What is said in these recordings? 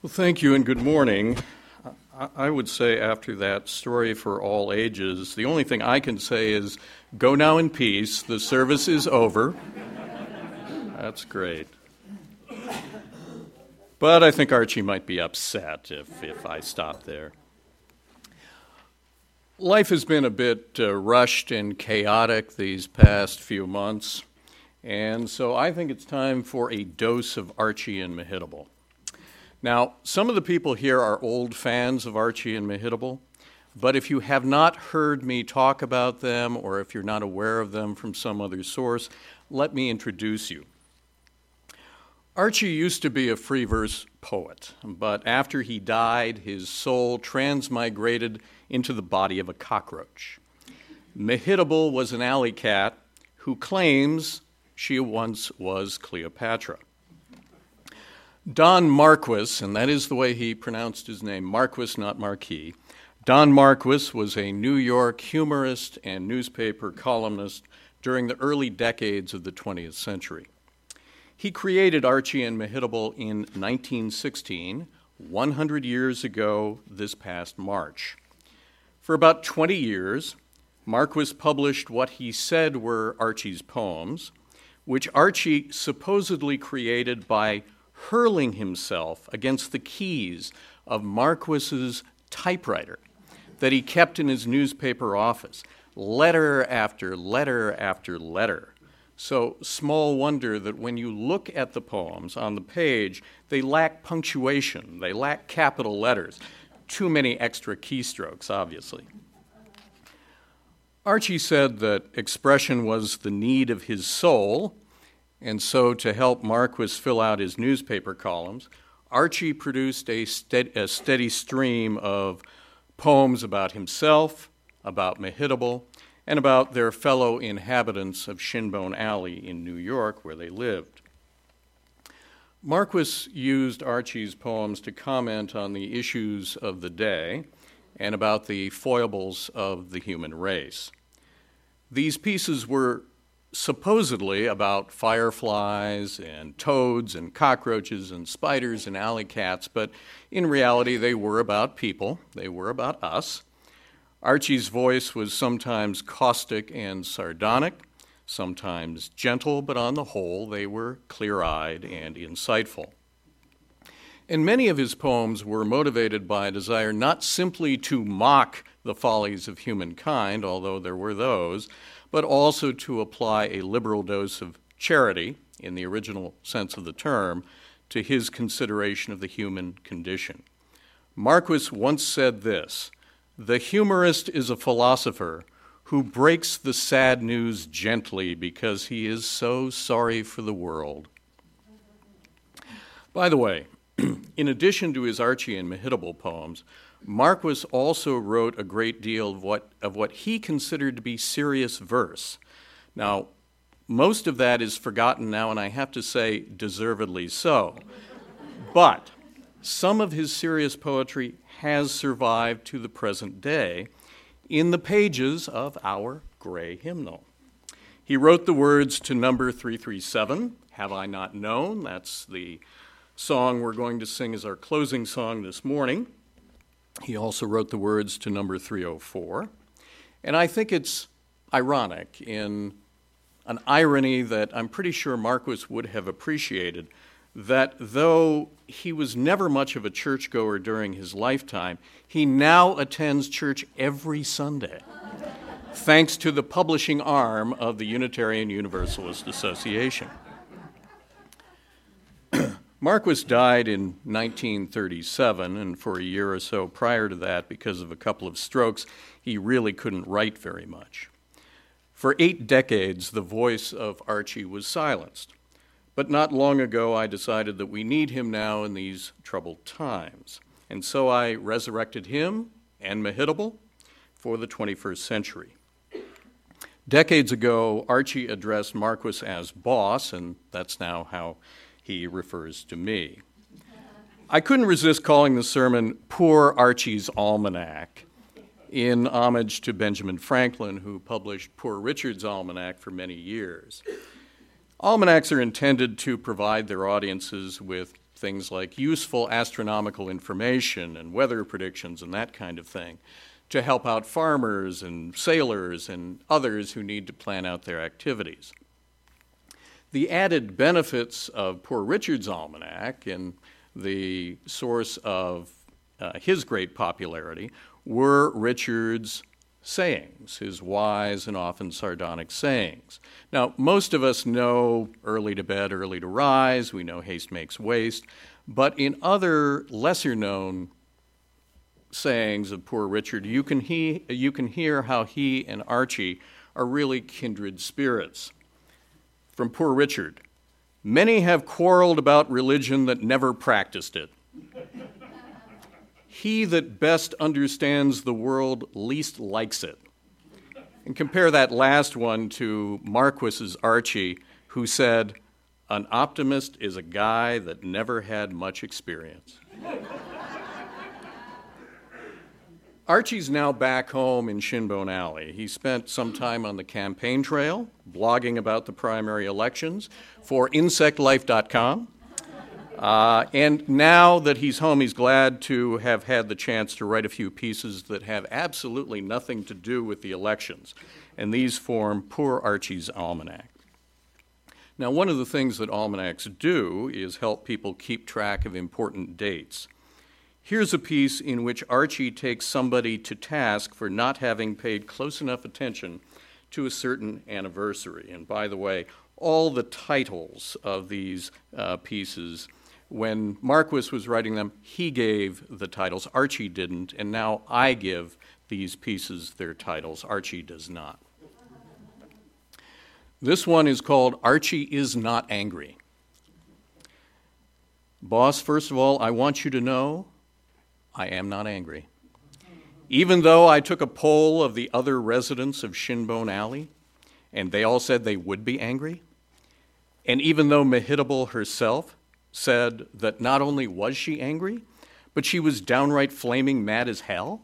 Well, thank you and good morning. I would say after that story for all ages, the only thing I can say is go now in peace. The service is over. That's great. But I think Archie might be upset if, if I stop there. Life has been a bit uh, rushed and chaotic these past few months, and so I think it's time for a dose of Archie and Mehitabel. Now, some of the people here are old fans of Archie and Mehitabel, but if you have not heard me talk about them or if you're not aware of them from some other source, let me introduce you. Archie used to be a free verse poet, but after he died, his soul transmigrated into the body of a cockroach. Mehitabel was an alley cat who claims she once was Cleopatra. Don Marquis, and that is the way he pronounced his name, Marquis, not Marquis. Don Marquis was a New York humorist and newspaper columnist during the early decades of the 20th century. He created Archie and Mehitabel in 1916, 100 years ago this past March. For about 20 years, Marquis published what he said were Archie's poems, which Archie supposedly created by hurling himself against the keys of Marquis's typewriter that he kept in his newspaper office, letter after letter after letter. So, small wonder that when you look at the poems on the page, they lack punctuation, they lack capital letters, too many extra keystrokes, obviously. Archie said that expression was the need of his soul, and so, to help Marquis fill out his newspaper columns, Archie produced a, stead- a steady stream of poems about himself, about Mehitabel, and about their fellow inhabitants of Shinbone Alley in New York, where they lived. Marquis used Archie's poems to comment on the issues of the day and about the foibles of the human race. These pieces were supposedly about fireflies and toads and cockroaches and spiders and alley cats, but in reality, they were about people, they were about us. Archie's voice was sometimes caustic and sardonic, sometimes gentle, but on the whole, they were clear eyed and insightful. And many of his poems were motivated by a desire not simply to mock the follies of humankind, although there were those, but also to apply a liberal dose of charity, in the original sense of the term, to his consideration of the human condition. Marquis once said this The humorist is a philosopher who breaks the sad news gently because he is so sorry for the world. By the way, in addition to his Archie and Mehitabel poems, Marquis also wrote a great deal of what, of what he considered to be serious verse. Now, most of that is forgotten now, and I have to say, deservedly so. But some of his serious poetry has survived to the present day in the pages of our gray hymnal. He wrote the words to number 337, Have I Not Known? That's the song we're going to sing as our closing song this morning. He also wrote the words to number 304. And I think it's ironic in an irony that I'm pretty sure Marquis would have appreciated that though he was never much of a churchgoer during his lifetime, he now attends church every Sunday, thanks to the publishing arm of the Unitarian Universalist Association. Marquis died in 1937, and for a year or so prior to that, because of a couple of strokes, he really couldn't write very much. For eight decades, the voice of Archie was silenced. But not long ago, I decided that we need him now in these troubled times. And so I resurrected him and Mehitabel for the 21st century. Decades ago, Archie addressed Marquis as boss, and that's now how he refers to me. I couldn't resist calling the sermon Poor Archie's Almanac in homage to Benjamin Franklin, who published Poor Richard's Almanac for many years. Almanacs are intended to provide their audiences with things like useful astronomical information and weather predictions and that kind of thing to help out farmers and sailors and others who need to plan out their activities. The added benefits of Poor Richard's Almanac and the source of uh, his great popularity were Richard's sayings, his wise and often sardonic sayings. Now, most of us know early to bed, early to rise, we know haste makes waste, but in other lesser known sayings of poor Richard, you can, he, you can hear how he and Archie are really kindred spirits. From poor Richard Many have quarreled about religion that never practiced it. he that best understands the world least likes it. And compare that last one to Marquis's Archie, who said, An optimist is a guy that never had much experience. Archie's now back home in Shinbone Alley. He spent some time on the campaign trail, blogging about the primary elections for InsectLife.com. Uh, and now that he's home, he's glad to have had the chance to write a few pieces that have absolutely nothing to do with the elections. And these form Poor Archie's Almanac. Now, one of the things that almanacs do is help people keep track of important dates. Here's a piece in which Archie takes somebody to task for not having paid close enough attention to a certain anniversary. And by the way, all the titles of these uh, pieces, when Marquis was writing them, he gave the titles. Archie didn't, and now I give these pieces their titles. Archie does not. This one is called Archie is Not Angry. Boss, first of all, I want you to know I am not angry. Even though I took a poll of the other residents of Shinbone Alley, and they all said they would be angry, and even though Mehitabel herself said that not only was she angry, but she was downright flaming mad as hell,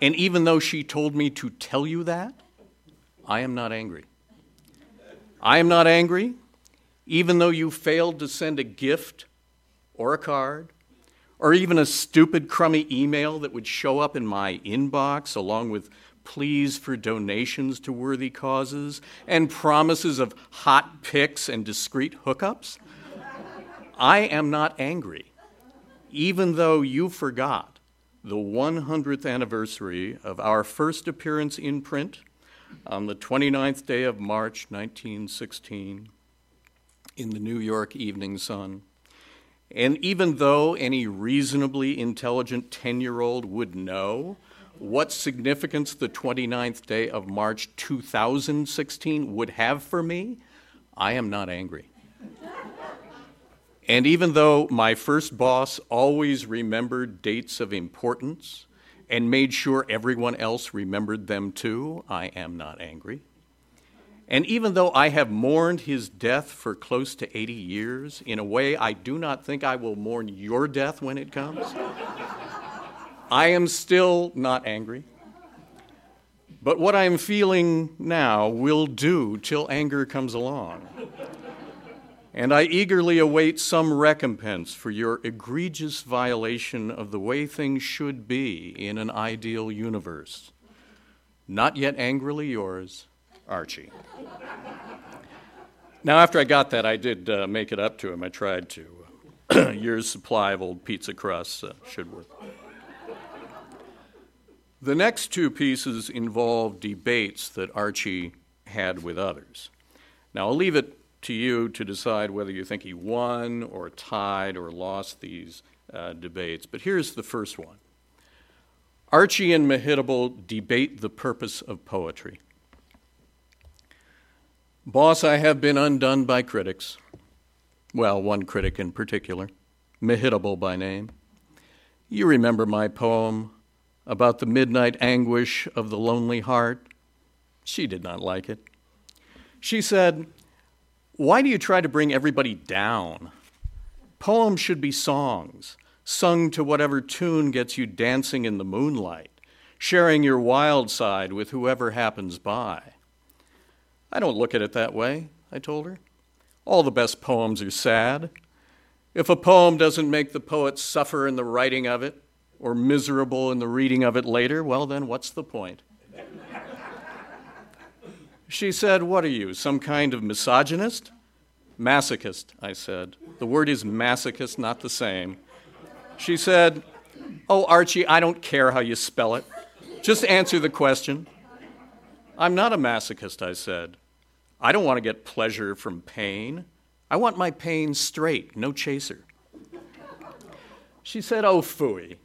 and even though she told me to tell you that, I am not angry. I am not angry, even though you failed to send a gift or a card or even a stupid, crummy email that would show up in my inbox along with pleas for donations to worthy causes and promises of hot pics and discreet hookups? I am not angry, even though you forgot the 100th anniversary of our first appearance in print on the 29th day of March 1916 in the New York Evening Sun and even though any reasonably intelligent 10 year old would know what significance the 29th day of March 2016 would have for me, I am not angry. and even though my first boss always remembered dates of importance and made sure everyone else remembered them too, I am not angry. And even though I have mourned his death for close to 80 years, in a way I do not think I will mourn your death when it comes, I am still not angry. But what I am feeling now will do till anger comes along. And I eagerly await some recompense for your egregious violation of the way things should be in an ideal universe. Not yet angrily yours, Archie. Now, after I got that, I did uh, make it up to him. I tried to. Year's supply of old pizza crusts uh, should work. The next two pieces involve debates that Archie had with others. Now, I'll leave it to you to decide whether you think he won or tied or lost these uh, debates. But here's the first one Archie and Mehitabel debate the purpose of poetry. Boss, I have been undone by critics. Well, one critic in particular, Mehitabel by name. You remember my poem about the midnight anguish of the lonely heart? She did not like it. She said, Why do you try to bring everybody down? Poems should be songs, sung to whatever tune gets you dancing in the moonlight, sharing your wild side with whoever happens by. I don't look at it that way, I told her. All the best poems are sad. If a poem doesn't make the poet suffer in the writing of it, or miserable in the reading of it later, well, then what's the point? she said, What are you, some kind of misogynist? Masochist, I said. The word is masochist, not the same. She said, Oh, Archie, I don't care how you spell it. Just answer the question. I'm not a masochist, I said. I don't want to get pleasure from pain. I want my pain straight, no chaser. She said, Oh, fooey.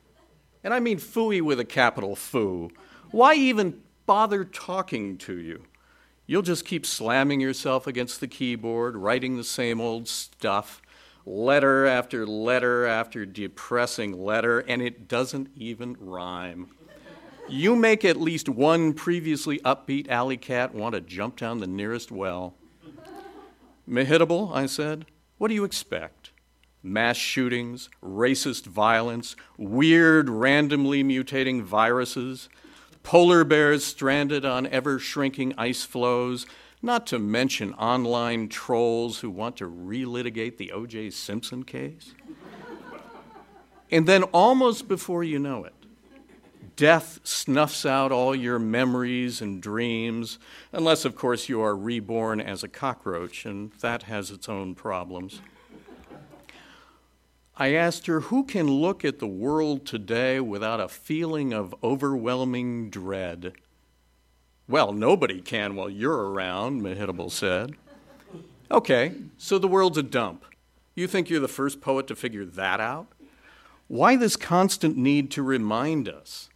And I mean fooey with a capital foo. Why even bother talking to you? You'll just keep slamming yourself against the keyboard, writing the same old stuff, letter after letter after depressing letter, and it doesn't even rhyme. You make at least one previously upbeat alley cat want to jump down the nearest well. Mehitabel, I said, what do you expect? Mass shootings, racist violence, weird, randomly mutating viruses, polar bears stranded on ever shrinking ice floes, not to mention online trolls who want to relitigate the O.J. Simpson case. and then, almost before you know it, death snuffs out all your memories and dreams, unless, of course, you are reborn as a cockroach, and that has its own problems. I asked her, Who can look at the world today without a feeling of overwhelming dread? Well, nobody can while you're around, Mehitabel said. Okay, so the world's a dump. You think you're the first poet to figure that out? Why this constant need to remind us?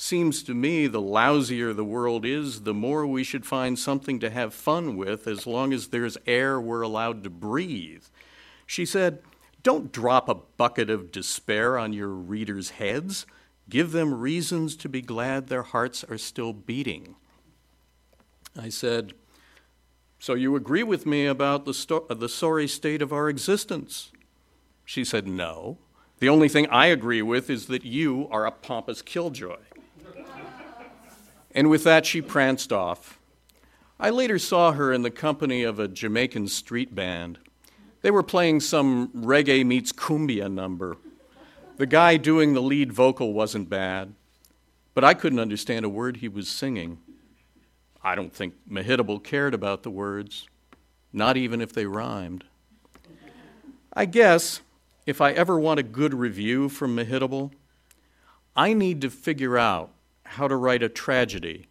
Seems to me the lousier the world is, the more we should find something to have fun with as long as there's air we're allowed to breathe. She said, don't drop a bucket of despair on your readers' heads. Give them reasons to be glad their hearts are still beating. I said, So you agree with me about the, sto- the sorry state of our existence? She said, No. The only thing I agree with is that you are a pompous killjoy. And with that, she pranced off. I later saw her in the company of a Jamaican street band. They were playing some reggae meets cumbia number. The guy doing the lead vocal wasn't bad, but I couldn't understand a word he was singing. I don't think Mehitabel cared about the words, not even if they rhymed. I guess if I ever want a good review from Mehitabel, I need to figure out how to write a tragedy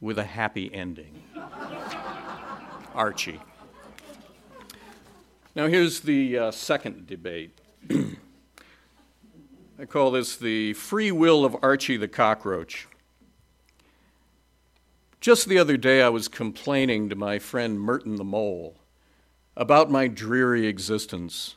with a happy ending. Archie. Now, here's the uh, second debate. I call this the free will of Archie the cockroach. Just the other day, I was complaining to my friend Merton the mole about my dreary existence.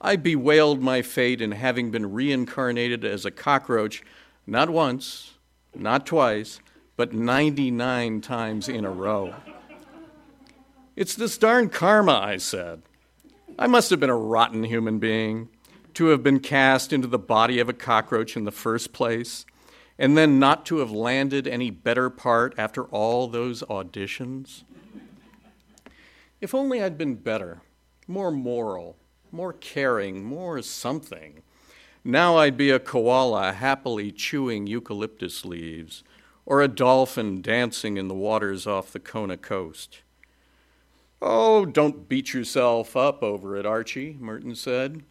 I bewailed my fate in having been reincarnated as a cockroach not once, not twice, but 99 times in a row. It's this darn karma, I said. I must have been a rotten human being to have been cast into the body of a cockroach in the first place, and then not to have landed any better part after all those auditions. If only I'd been better, more moral, more caring, more something. Now I'd be a koala happily chewing eucalyptus leaves, or a dolphin dancing in the waters off the Kona coast. Oh, don't beat yourself up over it, Archie, Merton said.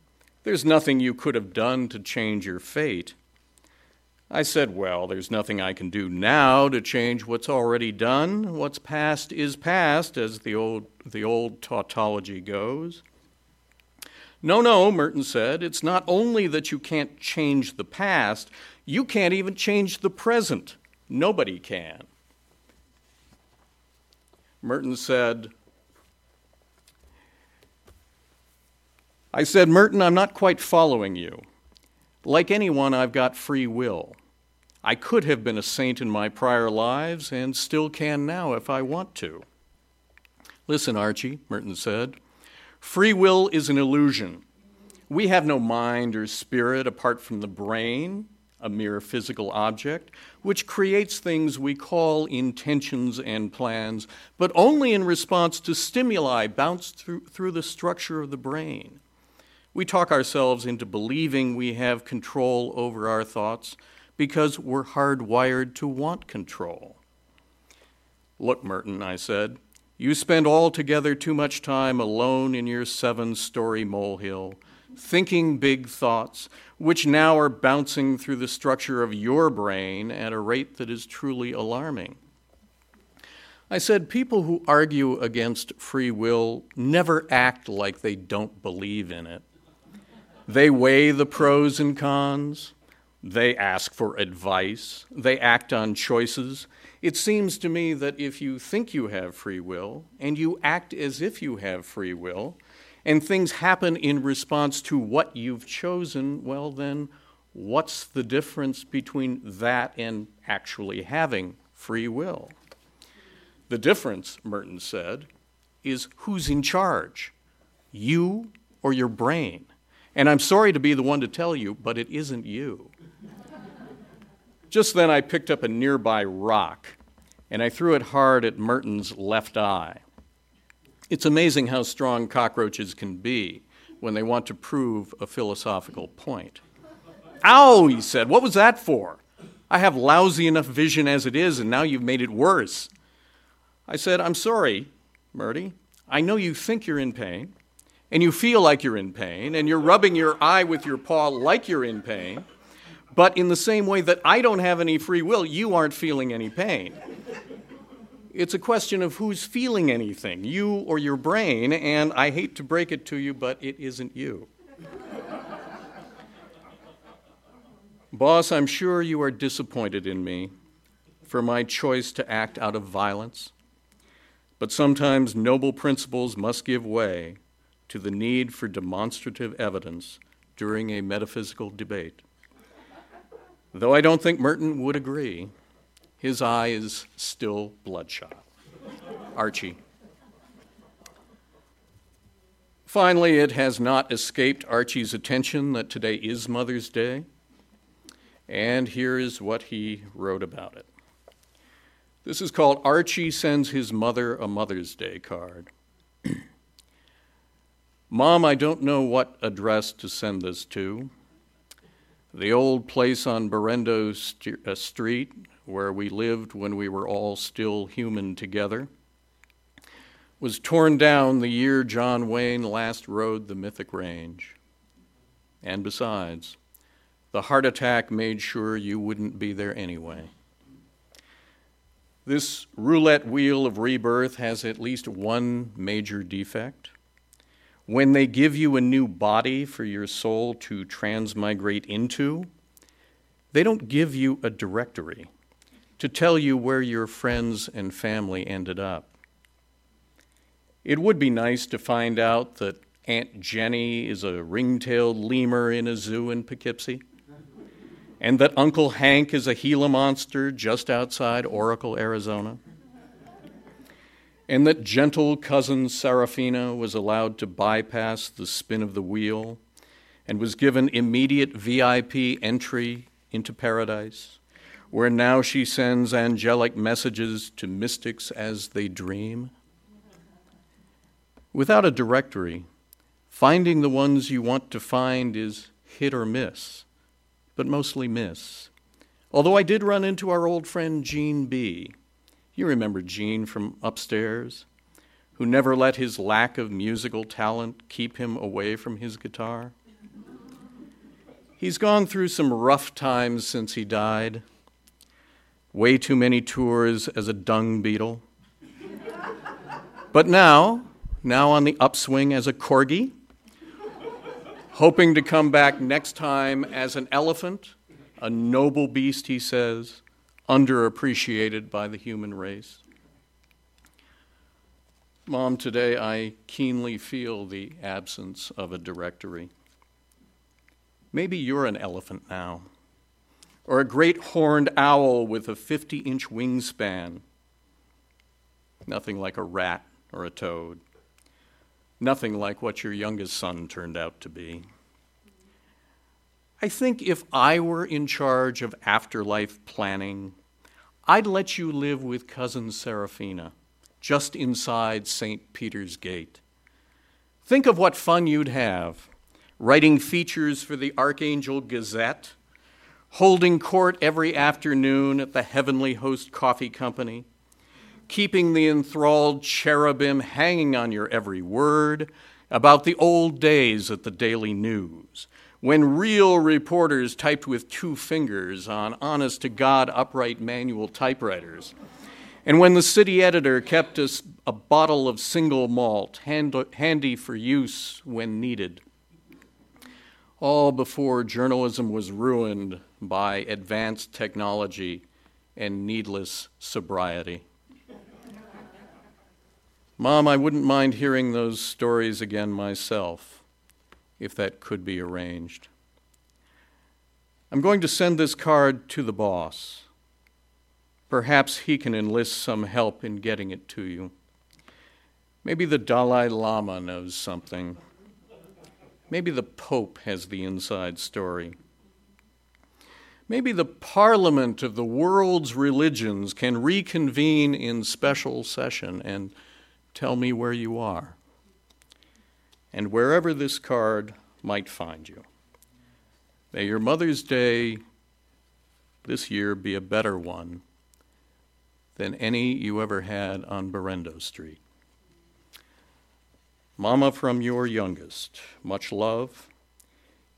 There's nothing you could have done to change your fate. I said, Well, there's nothing I can do now to change what's already done. What's past is past, as the old, the old tautology goes. No, no, Merton said. It's not only that you can't change the past, you can't even change the present. Nobody can. Merton said, I said, Merton, I'm not quite following you. Like anyone, I've got free will. I could have been a saint in my prior lives and still can now if I want to. Listen, Archie, Merton said. Free will is an illusion. We have no mind or spirit apart from the brain, a mere physical object, which creates things we call intentions and plans, but only in response to stimuli bounced through, through the structure of the brain. We talk ourselves into believing we have control over our thoughts because we're hardwired to want control. Look, Merton, I said, you spend altogether too much time alone in your seven story molehill, thinking big thoughts, which now are bouncing through the structure of your brain at a rate that is truly alarming. I said, people who argue against free will never act like they don't believe in it. They weigh the pros and cons, they ask for advice, they act on choices, it seems to me that if you think you have free will and you act as if you have free will, and things happen in response to what you've chosen, well, then what's the difference between that and actually having free will? The difference, Merton said, is who's in charge, you or your brain. And I'm sorry to be the one to tell you, but it isn't you. Just then, I picked up a nearby rock and I threw it hard at Merton's left eye. It's amazing how strong cockroaches can be when they want to prove a philosophical point. Ow, he said, what was that for? I have lousy enough vision as it is, and now you've made it worse. I said, I'm sorry, Murty. I know you think you're in pain, and you feel like you're in pain, and you're rubbing your eye with your paw like you're in pain. But in the same way that I don't have any free will, you aren't feeling any pain. It's a question of who's feeling anything, you or your brain, and I hate to break it to you, but it isn't you. Boss, I'm sure you are disappointed in me for my choice to act out of violence, but sometimes noble principles must give way to the need for demonstrative evidence during a metaphysical debate. Though I don't think Merton would agree, his eye is still bloodshot. Archie. Finally, it has not escaped Archie's attention that today is Mother's Day, and here is what he wrote about it. This is called Archie Sends His Mother a Mother's Day Card. Mom, I don't know what address to send this to. The old place on Berendo uh, Street, where we lived when we were all still human together, was torn down the year John Wayne last rode the mythic range. And besides, the heart attack made sure you wouldn't be there anyway. This roulette wheel of rebirth has at least one major defect. When they give you a new body for your soul to transmigrate into, they don't give you a directory to tell you where your friends and family ended up. It would be nice to find out that Aunt Jenny is a ring tailed lemur in a zoo in Poughkeepsie, and that Uncle Hank is a Gila monster just outside Oracle, Arizona and that gentle cousin Serafina was allowed to bypass the spin of the wheel and was given immediate VIP entry into paradise, where now she sends angelic messages to mystics as they dream. Without a directory, finding the ones you want to find is hit or miss, but mostly miss. Although I did run into our old friend Gene B you remember Gene from upstairs, who never let his lack of musical talent keep him away from his guitar? He's gone through some rough times since he died. Way too many tours as a dung beetle. But now, now on the upswing as a corgi, hoping to come back next time as an elephant, a noble beast, he says, underappreciated by the human race. Mom, today I keenly feel the absence of a directory. Maybe you're an elephant now, or a great horned owl with a 50 inch wingspan. Nothing like a rat or a toad. Nothing like what your youngest son turned out to be. I think if I were in charge of afterlife planning, I'd let you live with cousin Serafina just inside St. Peter's Gate. Think of what fun you'd have writing features for the Archangel Gazette, holding court every afternoon at the Heavenly Host Coffee Company, keeping the enthralled cherubim hanging on your every word about the old days at the Daily News, when real reporters typed with two fingers on honest to God upright manual typewriters, and when the city editor kept us a bottle of single malt hand, handy for use when needed. All before journalism was ruined by advanced technology and needless sobriety. Mom, I wouldn't mind hearing those stories again myself, if that could be arranged. I'm going to send this card to the boss. Perhaps he can enlist some help in getting it to you. Maybe the Dalai Lama knows something. Maybe the Pope has the inside story. Maybe the parliament of the world's religions can reconvene in special session and tell me where you are. And wherever this card might find you, may your Mother's Day this year be a better one than any you ever had on Berendo Street. Mama, from your youngest, much love,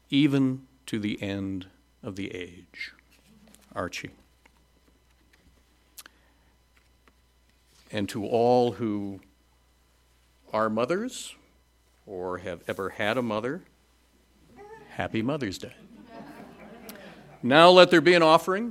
even to the end of the age. Archie. And to all who are mothers or have ever had a mother, happy Mother's Day. Now let there be an offering